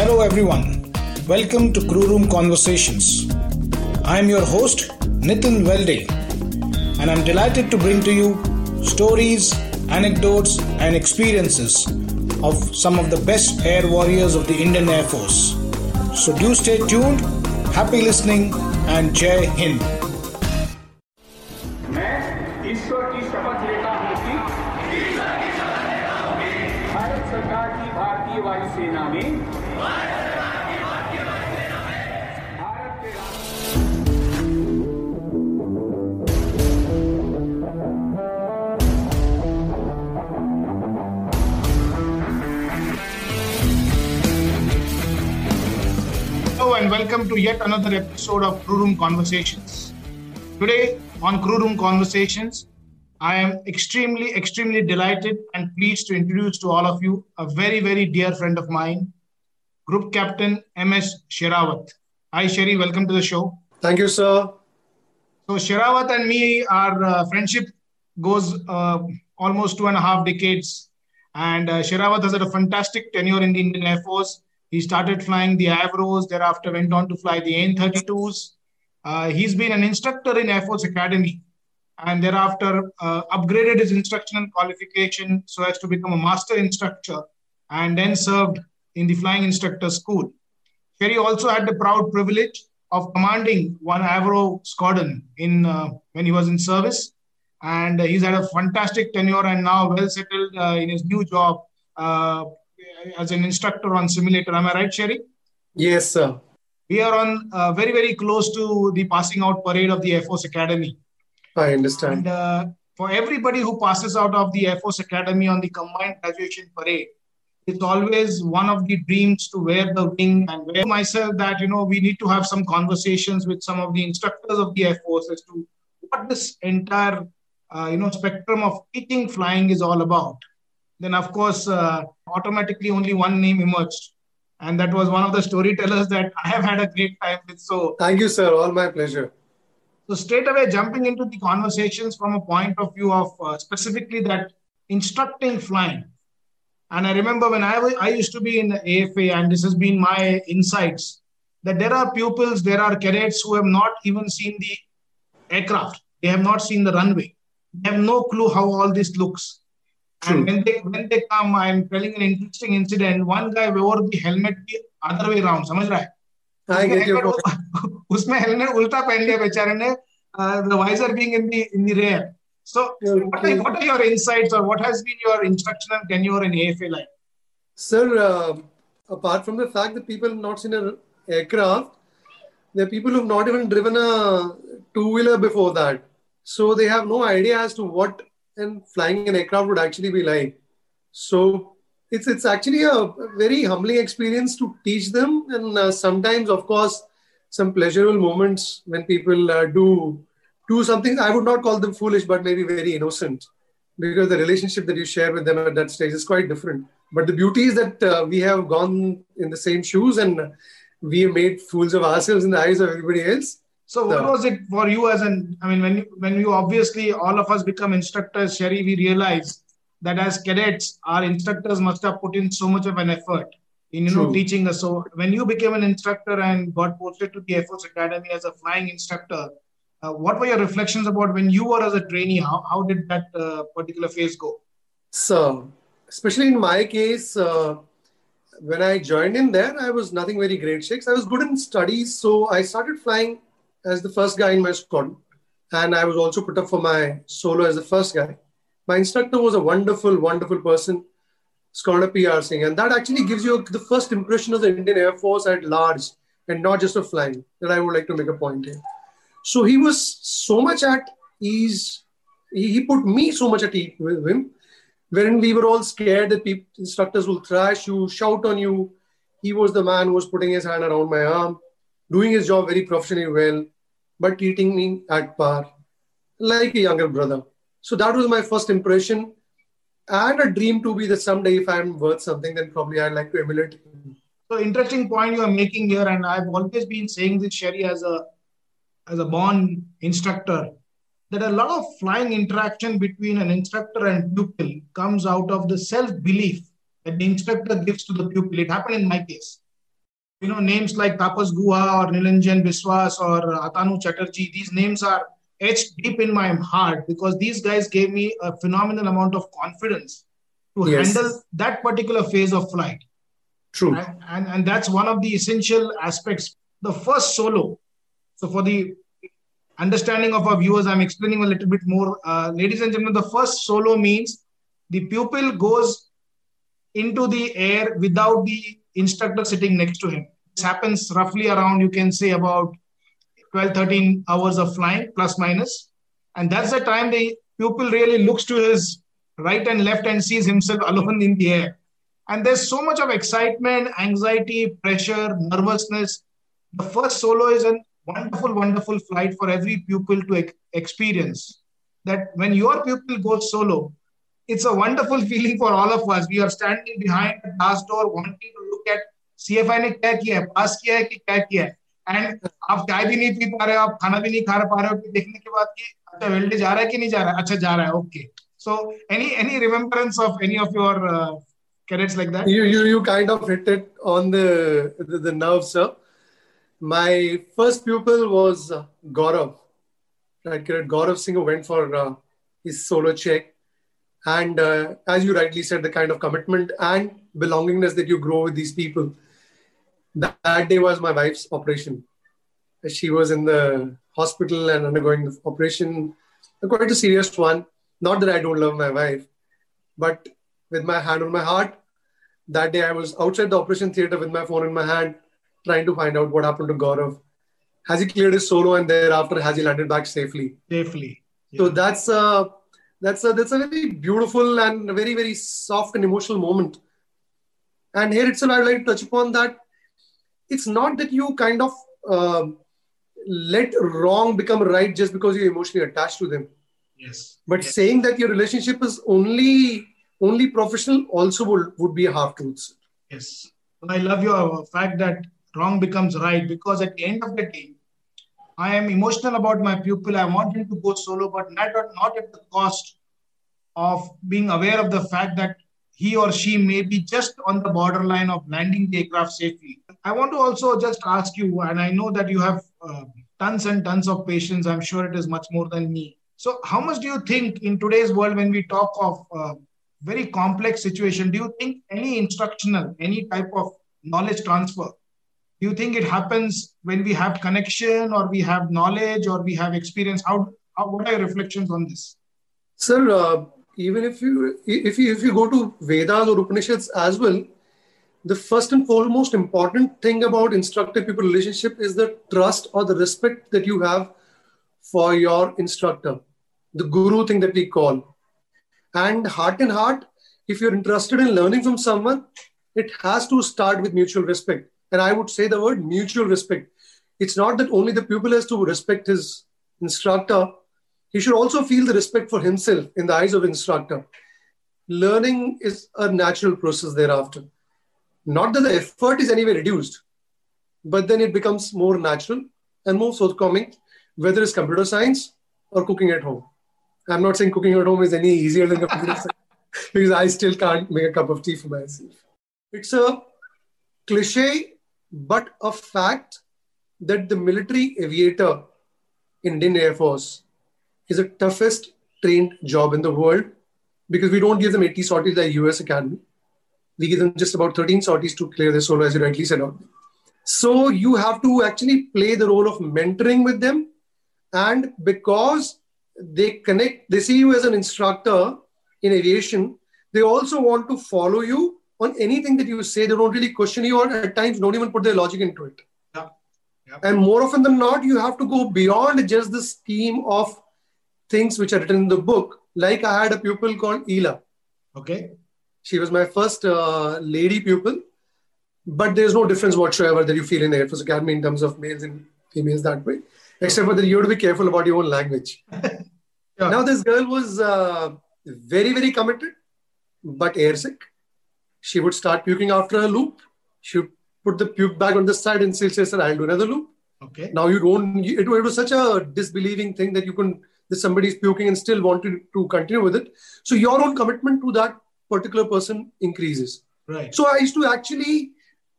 Hello, everyone. Welcome to Crew Room Conversations. I am your host, Nitin Velde, and I'm delighted to bring to you stories, anecdotes, and experiences of some of the best air warriors of the Indian Air Force. So do stay tuned, happy listening, and Jai Hind. And welcome to yet another episode of Crew Room Conversations. Today on Crew Room Conversations, I am extremely, extremely delighted and pleased to introduce to all of you a very, very dear friend of mine, Group Captain MS Sherawat. Hi, Sherry, welcome to the show. Thank you, sir. So, Sherawat and me, our uh, friendship goes uh, almost two and a half decades. And uh, Sherawat has had a fantastic tenure in the Indian Air Force. He started flying the Avros, thereafter went on to fly the AN-32s. Uh, he's been an instructor in Air Force Academy and thereafter uh, upgraded his instructional qualification so as to become a master instructor and then served in the flying instructor school. Sherry also had the proud privilege of commanding one Avro squadron in uh, when he was in service, and uh, he's had a fantastic tenure and now well settled uh, in his new job uh, as an instructor on simulator. Am I right, Sherry? Yes, sir. We are on uh, very very close to the passing out parade of the Air Force Academy. I understand. And uh, for everybody who passes out of the Air Force Academy on the combined graduation parade, it's always one of the dreams to wear the wing and wear myself that, you know, we need to have some conversations with some of the instructors of the Air Force as to what this entire, uh, you know, spectrum of teaching flying is all about. Then, of course, uh, automatically only one name emerged. And that was one of the storytellers that I have had a great time with. So, Thank you, sir. All my pleasure. so straight away jumping into the conversations from a point of view of uh, specifically that instructing flying. And I remember when I wa- I used to be in the AFA, and this has been my insights, that there are pupils, there are cadets who have not even seen the aircraft. They have not seen the runway. They have no clue how all this looks. And True. when they when they come, I'm telling an interesting incident. One guy wore the helmet the other way around. समझ रहा है? I get your point. उसमें उसमें helmet उल्टा पहन लिया बेचारे ने the visor being in the in the rear so what, are, Okay. what are your insights or what has been your instructional tenure in AFA like Sir, uh, apart from the fact that people have not seen an aircraft, there are people who have not even driven a two wheeler before that. So they have no idea as to what and flying an aircraft would actually be like. So it's it's actually a very humbling experience to teach them, and uh, sometimes, of course, some pleasurable moments when people uh, do do something. I would not call them foolish, but maybe very innocent, because the relationship that you share with them at that stage is quite different. But the beauty is that uh, we have gone in the same shoes, and we have made fools of ourselves in the eyes of everybody else. So what was it for you as an I mean when you when you obviously all of us become instructors Sherry we realize that as cadets our instructors must have put in so much of an effort in you know teaching us. So when you became an instructor and got posted to the Air Force Academy as a flying instructor uh, what were your reflections about when you were as a trainee? How, how did that uh, particular phase go? So, especially in my case, uh, when I joined in there, I was nothing very grade six. I was good in studies, so I started flying as the first guy in my squad, and I was also put up for my solo as the first guy. My instructor was a wonderful, wonderful person, Scholar PR Singh, and that actually gives you the first impression of the Indian Air Force at large, and not just of flying. That I would like to make a point here. So he was so much at ease. He, put me so much at ease with him wherein we were all scared that people, instructors will thrash you, shout on you. He was the man who was putting his hand around my arm, doing his job very professionally well, but treating me at par, like a younger brother. So that was my first impression. Had a dream to be that someday, if I'm worth something, then probably I'd like to emulate. So interesting point you are making here, and I've always been saying this, Sherry, as a as a born instructor, that a lot of flying interaction between an instructor and pupil comes out of the self belief that the instructor gives to the pupil. It happened in my case. You know, names like Tapas Guha or Nilanjan Biswas or Atanu Chatterjee, these names are etched deep in my heart because these guys gave me a phenomenal amount of confidence to Yes. handle that particular phase of flight. True. And, and, and that's one of the essential aspects. The first solo. So, for the understanding of our viewers, I'm explaining a little bit more. Uh, ladies and gentlemen, the first solo means the pupil goes into the air without the instructor sitting next to him. This happens roughly around, you can say, about 12, 13 hours of flying, plus minus. And that's the time the pupil really looks to his right and left and sees himself alone in the air. And there's so much of excitement, anxiety, pressure, nervousness. The first solo is a wonderful, wonderful flight for every pupil to ex- experience. That when your pupil goes solo, it's a wonderful feeling for all of us. We are standing behind the glass door, wanting to नहीं पा रहे हो, आप खाना भी नहीं खा पा रहे हो देखने के बाद कि अच्छा वेल्डे जा रहा है कि नहीं जा रहा है? अच्छा जा रहा है okay so any any remembrance of any of your cadets like that you you you kind of hit it on the the nerve sir my first people was Gaurav right cadet Gaurav Singh went for his solo check And uh, as you rightly said, the kind of commitment and belongingness that you grow with these people. That, that day was my wife's operation. She was in the hospital and undergoing the operation, quite a serious one. Not that I don't love my wife, but with my hand on my heart, that day I was outside the operation theater with my phone in my hand, trying to find out what happened to Gaurav. Has he cleared his solo and thereafter has he landed back safely? Safely. So that's a that's a that's a very beautiful and very very soft and emotional moment. And here itself, I would like to touch upon that. It's not that you kind of um let wrong become right just because you're emotionally attached to them. Yes. But Yes. saying that your relationship is only only professional also would, would be a half truth. Yes. I love your fact that wrong becomes right because at the end of the day, I am emotional about my pupil. I want him to go solo, but not, not at the cost of being aware of the fact that he or she may be just on the borderline of landing the aircraft safely. I want to also just ask you, and I know that you have uh, tons and tons of patience. I'm sure it is much more than me. So, how much do you think in today's world, when we talk of uh, very complex situation, do you think any instructional, any type of knowledge transfer, do you think it happens when we have connection or we have knowledge or we have experience? How, how what are your reflections on this? Sir, uh, even if you if you if you go to Vedas or Upanishads as well, the first and foremost important thing about instructor pupil relationship is the trust or the respect that you have for your instructor, the guru thing that we call. And heart in heart, if you're interested in learning from someone, it has to start with mutual respect. And I would say the word mutual respect. It's not that only the pupil has to respect his instructor, he should also feel the respect for himself in the eyes of instructor. Learning is a natural process thereafter. Not that the effort is anyway reduced, but then it becomes more natural and more forthcoming, whether it's computer science or cooking at home. I'm not saying cooking at home is any easier than computer science because I still can't make a cup of tea for myself. It's a cliche, but a fact that the military aviator Indian Air Force is the toughest trained job in the world because we don't give them 80 sorties like US Academy. We give them just about 13 sorties to clear their solo, as you rightly said. So you have to actually play the role of mentoring with them. And because they connect, they see you as an instructor in aviation, they also want to follow you on anything that you say. They don't really question you or at times don't even put their logic into it. Yeah. Yeah. And more often than not, you have to go beyond just the scheme of things which are written in the book. Like I had a pupil called Ela. Okay. She was my first uh, lady pupil, but there's no difference whatsoever that you feel in the Air Force Academy in terms of males and females that way, except for that you have to be careful about your own language. Yeah. Now, this girl was uh, very, very committed, but airsick. She would start puking after a loop. She would put the puke bag on the side and say, Sir, I'll do another loop. Okay. Now, you don't, it, it was such a disbelieving thing that you can, that somebody's puking and still wanted to continue with it. So, your own commitment to that particular person increases. Right. So I used to actually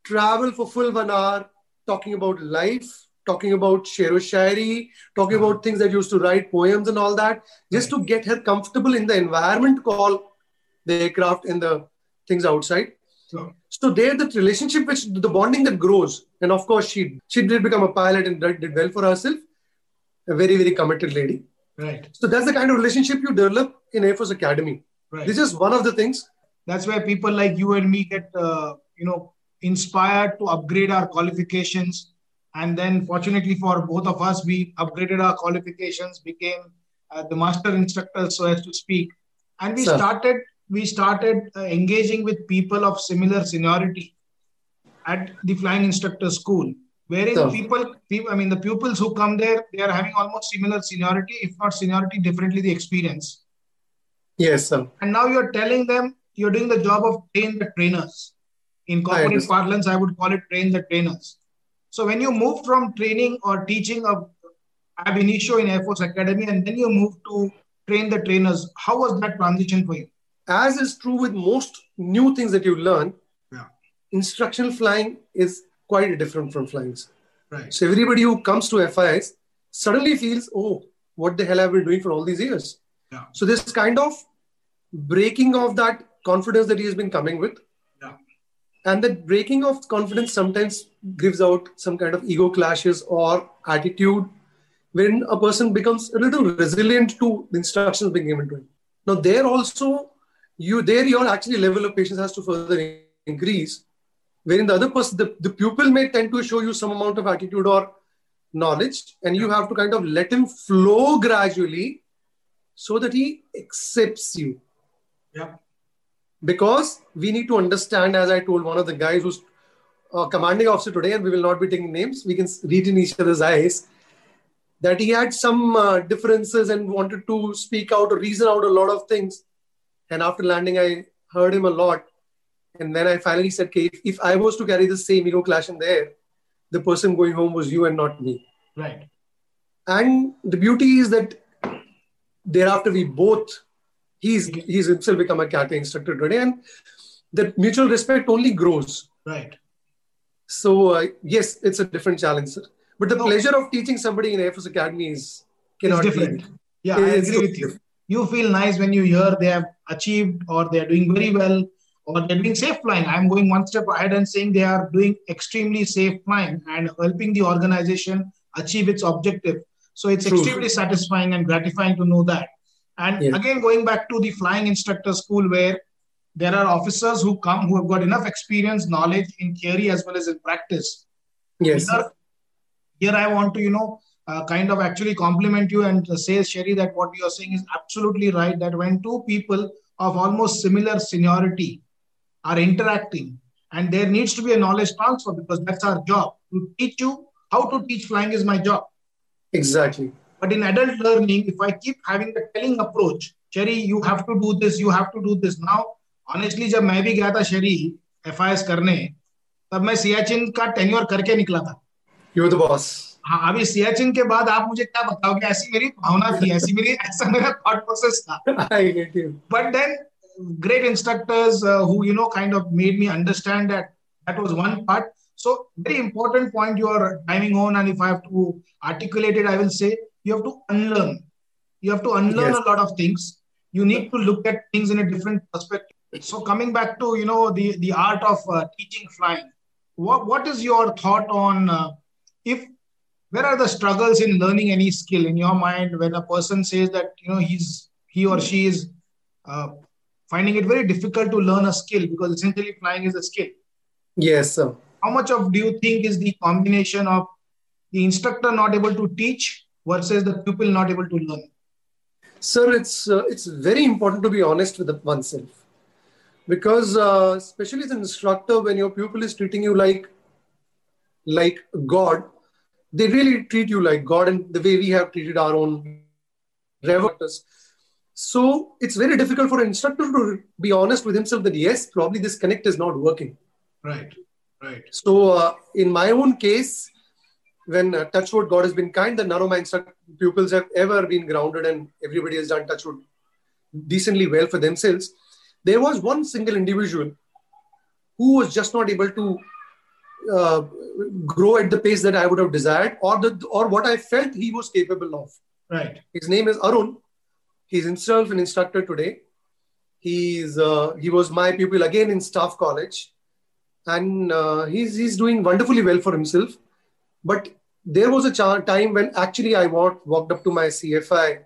travel for full one hour talking about life, talking about shero shairi, talking about uh-huh. things that used to write poems and all that, just to get her comfortable in the environment called the aircraft and the things outside. So, So there, the relationship, which the bonding that grows, and of course she she did become a pilot and did did well for herself. A very very committed lady. right, So that's the kind of relationship you develop in Air Force Academy. right. This is one of the things. That's where people like you and me get, uh, you know, inspired to upgrade our qualifications. And then, fortunately for both of us, we upgraded our qualifications, became uh, the master instructors, so as to speak. And we Sir. started, we started uh, engaging with people of similar seniority at the flying instructor school, wherein Sir. people, people, I mean, the pupils who come there, they are having almost similar seniority, if not seniority, differently the experience. Yes, sir. And now you're telling them you're doing the job of train the trainers. In corporate understand. parlance, I would call it train the trainers. So when you move from training or teaching of ab initio in Air Force Academy and then you move to train the trainers, how was that transition for you? As is true with most new things that you learn, Yeah. instructional flying is quite different from flying. Right. So everybody who comes to FIS suddenly feels, oh, what the hell have I been doing for all these years? Yeah. So this kind of breaking of that confidence that he has been coming with, Yeah. and that breaking of confidence sometimes gives out some kind of ego clashes or attitude when a person becomes a little resilient to the instructions being given to him. Now there also, you there your actually level of patience has to further increase, wherein the other person, the, the pupil may tend to show you some amount of attitude or knowledge, and you have to kind of let him flow gradually so that he accepts you Yeah. because we need to understand, as I told one of the guys who's uh, commanding officer today, and we will not be taking names, we can read in each other's eyes that he had some uh, differences and wanted to speak out or reason out a lot of things. And after landing, I heard him a lot. And then I finally said, okay, if, if I was to carry the same ego clash in there, the person going home was you and not me. Right. And the beauty is that thereafter we both, he's he's himself become a Cat A instructor today, and that mutual respect only grows. Right. So uh, yes, it's a different challenge, sir. But the pleasure of teaching somebody in Air Force Academy is cannot it's be different. beat. Yeah, I agree with you. You feel nice when you hear they have achieved or they are doing very well or they're doing safe flying. I'm going one step ahead and saying they are doing extremely safe flying and helping the organization achieve its objective. So it's True. extremely satisfying and gratifying to know that. And Yeah. again, going back to the flying instructor school where there are officers who come who have got enough experience, knowledge in theory as well as in practice Yes. here, here I want to, you know, uh, kind of actually compliment you and say, Sherry, that what you're saying is absolutely right. That when two people of almost similar seniority are interacting, and there needs to be a knowledge transfer because that's our job. To teach you how to teach flying is my job. Exactly. But in adult learning, if I keep having the telling approach, Sherry, you have to do this, you have to do this. Now, honestly, जब मैं भी गया था शेरी F करने तब मैं सियाचिन का tenure करके निकला था You're the boss. हाँ अभी सियाचिन के बाद आप मुझे क्या बताओगे? ऐसी मेरी भावना थी ऐसी मेरी ऐसा मेरा थॉट प्रोसेस था। But then great instructors who you know kind of made me understand that that was one part so very important point you are timing on and if I have to articulate it I will say you have to unlearn you have to unlearn a lot of things you need to look at things in a different perspective so coming back to you know the the art of teaching flying what is your thought on if where are the struggles in learning any skill? In your mind when a person says that you know he's he or she is uh, finding it very difficult to learn a skill because essentially flying is a skill. Yes, sir. how much of do you think is the combination of the instructor not able to teach versus the pupil not able to learn? Sir, it's uh, it's very important to be honest with oneself, because uh, especially as an instructor, when your pupil is treating you like like God, they really treat you like God, and the way we have treated our own reverters. So it's very difficult for an instructor to be honest with himself that yes, probably this connect is not working. right right So uh, in my own case, when uh, Touchwood God has been kind, the none of my instruct- pupils have ever been grounded and everybody has done Touchwood decently well for themselves. There was one single individual who was just not able to uh, grow at the pace that I would have desired, or the or what I felt he was capable of. Right. His name is Arun. He's himself an instructor today. He's uh, he was my pupil again in staff college, and uh, he's he's doing wonderfully well for himself. But there was a time when actually I walked walked up to my CFI.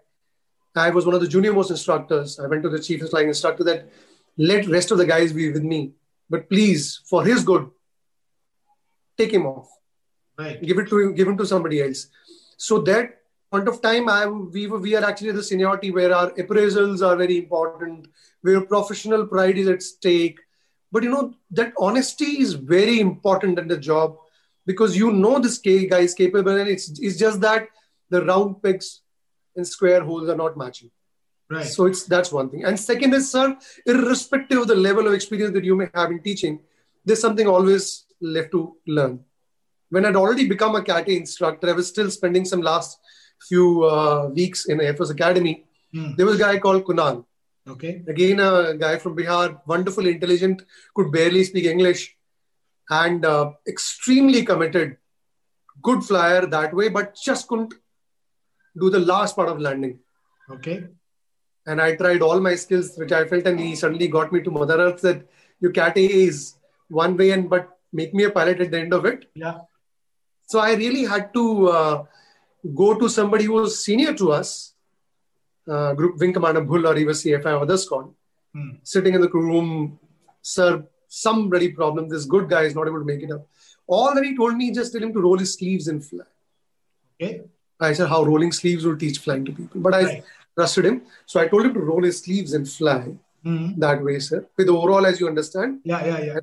I was one of the junior most instructors. I went to the chief flying instructor that let rest of the guys be with me, but please, for his good, take him off Right. give it to him, give him to somebody else. So that point of time, I we were, we are actually the seniority where our appraisals are very important, where professional pride is at stake. But you know that honesty is very important in the job because you know this guy is capable, and it's it's just that the round pegs and square holes are not matching. Right. So it's that's one thing. And second is, sir, irrespective of the level of experience that you may have in teaching, there's something always left to learn. When I'd already become a Cat A instructor, I was still spending some last few uh, weeks in Air Force Academy. Hmm. There was a guy called Kunal. Okay. Again, a guy from Bihar, wonderful, intelligent, could barely speak English, and uh, extremely committed. Good flyer that way, but just couldn't do the last part of landing Okay. and I tried all my skills, which I felt, and he suddenly got me to Mother Earth that your cat is one way, and but make me a pilot at the end of it. Yeah. So I really had to uh, go to somebody who was senior to us, uh, Group Wing Commander Bhull, or he was CFI or the squad, Hmm. sitting in the room, sir, some bloody problem. This good guy is not able to make it up. All that he told me, just tell him to roll his sleeves and fly. Okay. I said how rolling sleeves will teach flying to people, but I Right. trusted him. So I told him to roll his sleeves and fly Hmm. that way, sir. With overall, as you understand. Yeah. Yeah. Yeah.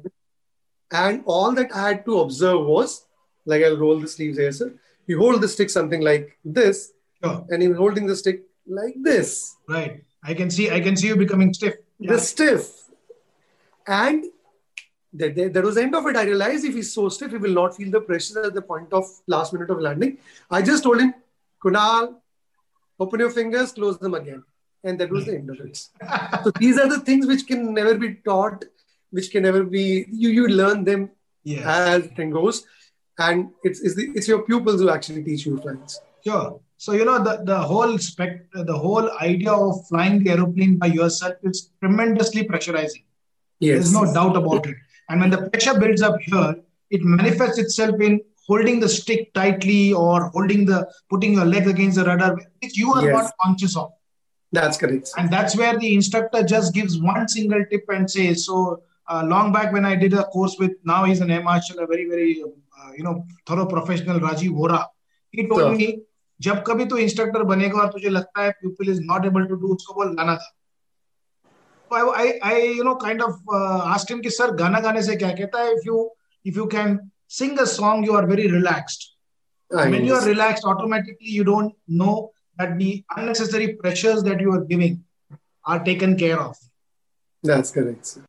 And all that I had to observe was like I'll roll the sleeves here, sir. You hold the stick something like this, Sure. and he's holding the stick like this. Right. I can see. I can see you becoming stiff. The stiff. And that, that, that was the end of it. I realized if he's so stiff, he will not feel the pressure at the point of last minute of landing. I just told him, Kunal, open your fingers, close them again. And that was the end of it. Hmm. so these are the things which can never be taught, which can never be, you, you learn them Yes. as time goes. And it's, it's, the, it's your pupils who actually teach you flights. Sure. So you know the the whole spec the whole idea of flying the aeroplane by yourself is tremendously pressurizing. Yes. There's no doubt about it. And when the pressure builds up here, it manifests itself in holding the stick tightly or holding the putting your leg against the rudder, which you are Yes. not conscious of. That's correct. And that's where the instructor just gives one single tip and says, so uh, long back when I did a course with now he's an air marshal, a very very uh, you know thorough professional Rajiv Vora. He told Sure. me जब कभी तो instructor बनेगा और तुझे लगता है pupil is not able to do उसको बोल गाना था So I, I, I you know kind of uh, asked him कि सर गाना गाने से क्या कहता है if you if you can sing a song you are very relaxed I when you are relaxed automatically you don't know that the unnecessary pressures that you are giving are taken care of That's correct. sir.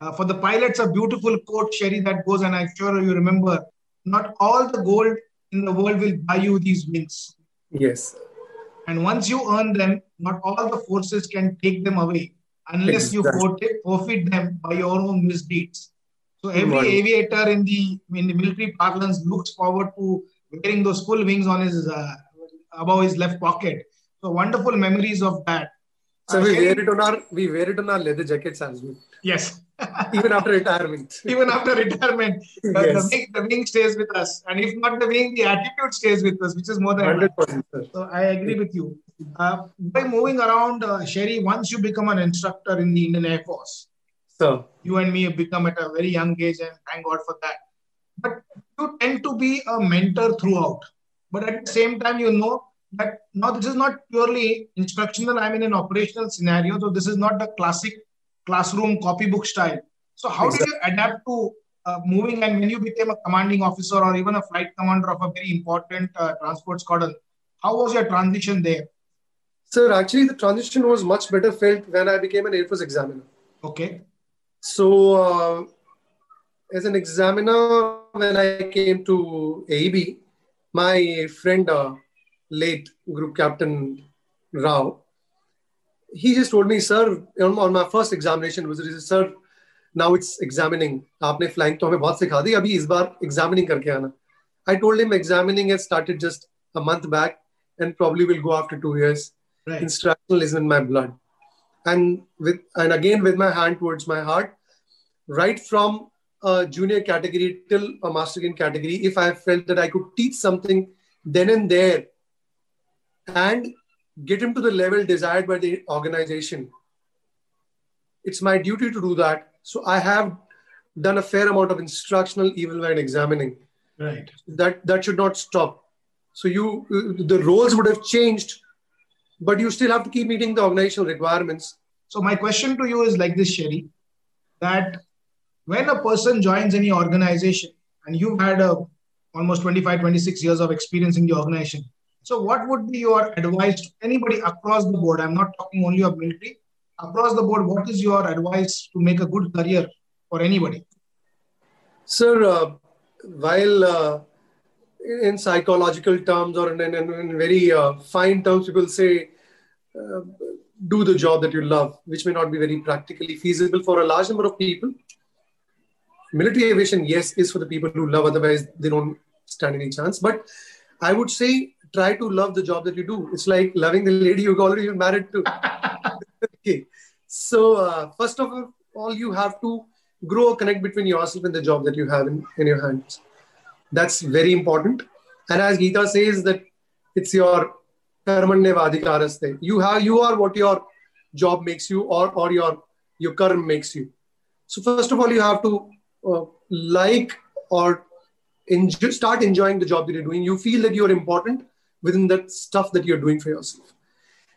Uh, for the pilots, a beautiful quote, Sherry, that goes, and I'm sure you remember not all the gold in the world will buy you these wings. Yes. And once you earn them, not all the forces can take them away unless you Exactly. forfeit, forfeit them by your own misdeeds. So every Right. aviator in the in the military parlance looks forward to wearing those full wings on his uh, above his left pocket. So wonderful memories of that. So Uh, we wear it on our we wear it on our leather jackets as well, yes. Even after retirement. even after retirement, uh, the, wing, the wing stays with us. And if not the wing, the attitude stays with us, which is more than. Hundred percent. So I agree with you. Uh, by moving around, uh, Sherry, once you become an instructor in the Indian Air Force, So you and me have become at a very young age, and thank God for that. But you tend to be a mentor throughout. But at the same time, you know that now this is not purely instructional. I'm in an operational scenario, so this is not the classic classroom copybook style. So how did you adapt to uh, moving? And when you became a commanding officer or even a flight commander of a very important uh, transport squadron, how was your transition there? Sir, actually, the transition was much better felt when I became an Air Force examiner. Okay. So, uh, as an examiner, when I came to AEB, my friend, uh, late Group Captain Rao, he just told me, sir, on, on my first examination, was he said, sir, now it's examining. आपने flying तो हमें बहुत सिखा दी अभी इस बार examining करके आना. I told him examining has started just a month back and probably will go after two years. Right. Instructional is in my blood, and with and again with my hand towards my heart, right from a junior category till a master in category. If I felt that I could teach something then and there, and get him to the level desired by the organization, it's my duty to do that. So I have done a fair amount of instructional even when examining. Right. That that should not stop. So you the roles would have changed, but you still have to keep meeting the organizational requirements. So my question to you is like this, Sherry, that when a person joins any organization and you've had a almost 25, 26 years of experience in the organization. So what would be your advice to anybody across the board? I'm not talking only of military. Across the board, what is your advice to make a good career for anybody? Sir, uh, while uh, in psychological terms or in, in, in very uh, fine terms, people say uh, do the job that you love, which may not be very practically feasible for a large number of people. Military aviation, yes, is for the people who love, otherwise, they don't stand any chance. But I would say try to love the job that you do. It's like loving the lady you've already been married to. okay. So, uh, first of all, you have to grow a connect between yourself and the job that you have in, in your hands. That's very important. And as Gita says, that it's your karmanyavadikaraste. You have you are what your job makes you, or or your your karma makes you. So first of all, you have to uh, like or enjoy, start enjoying the job that you're doing. You feel that you're important within that stuff that you're doing for yourself.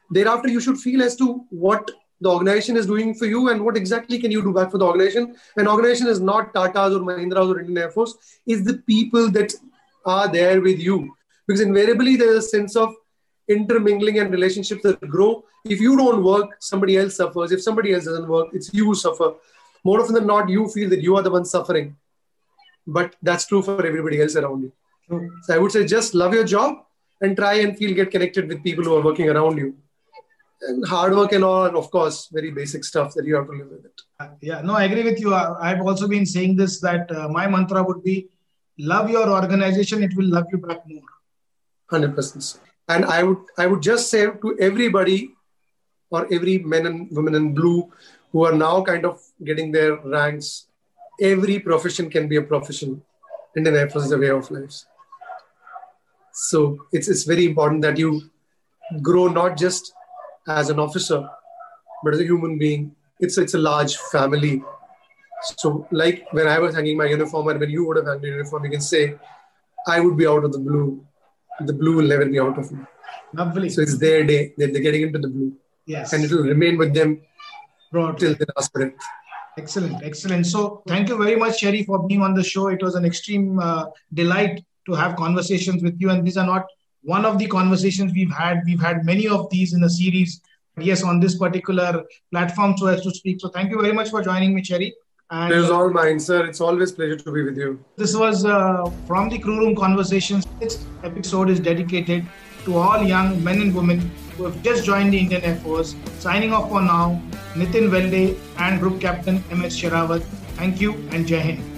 Thereafter, you should feel as to what the organization is doing for you and what exactly can you do back for the organization. An organization is not Tata's or Mahindra's or Indian Air Force, is the people that are there with you. Because invariably there's a sense of intermingling and relationships that grow. If you don't work, somebody else suffers. If somebody else doesn't work, it's you who suffer. More often than not, you feel that you are the one suffering. But that's true for everybody else around you. So I would say just love your job and try and feel get connected with people who are working around you. And hard work and all, and of course, very basic stuff that you have to live with it. Uh, Yeah, no, I agree with you. I- I've also been saying this that uh, my mantra would be love your organization, it will love you back more. Hundred percent. And I would I would just say to everybody, or every men and women in blue who are now kind of getting their ranks, every profession can be a profession. Indian Air Force is a way of life. So it's it's very important that you grow not just as an officer, but as a human being. It's it's a large family. So like when I was hanging my uniform and when you would have hung your uniform, you can say, I would be out of the blue. The blue will never be out of me. Lovely. So it's their day. They're, they're getting into the blue. yes. And it will remain with them Brought. till the last breath. Excellent, excellent. So, thank you very much, Sherry, for being on the show. It was an extreme uh, delight to have conversations with you. And these are not one of the conversations we've had. We've had many of these in a series. Yes, on this particular platform, so as to speak. So, thank you very much for joining me, Sherry. And It was all mine, sir. It's always pleasure to be with you. this was uh, from the Crew Room Conversations. This episode is dedicated to all young men and women who have just joined the Indian Air Force. Signing off for now, Nitin Velde and Group Captain MS Sherawat. Thank you and Jai Hind.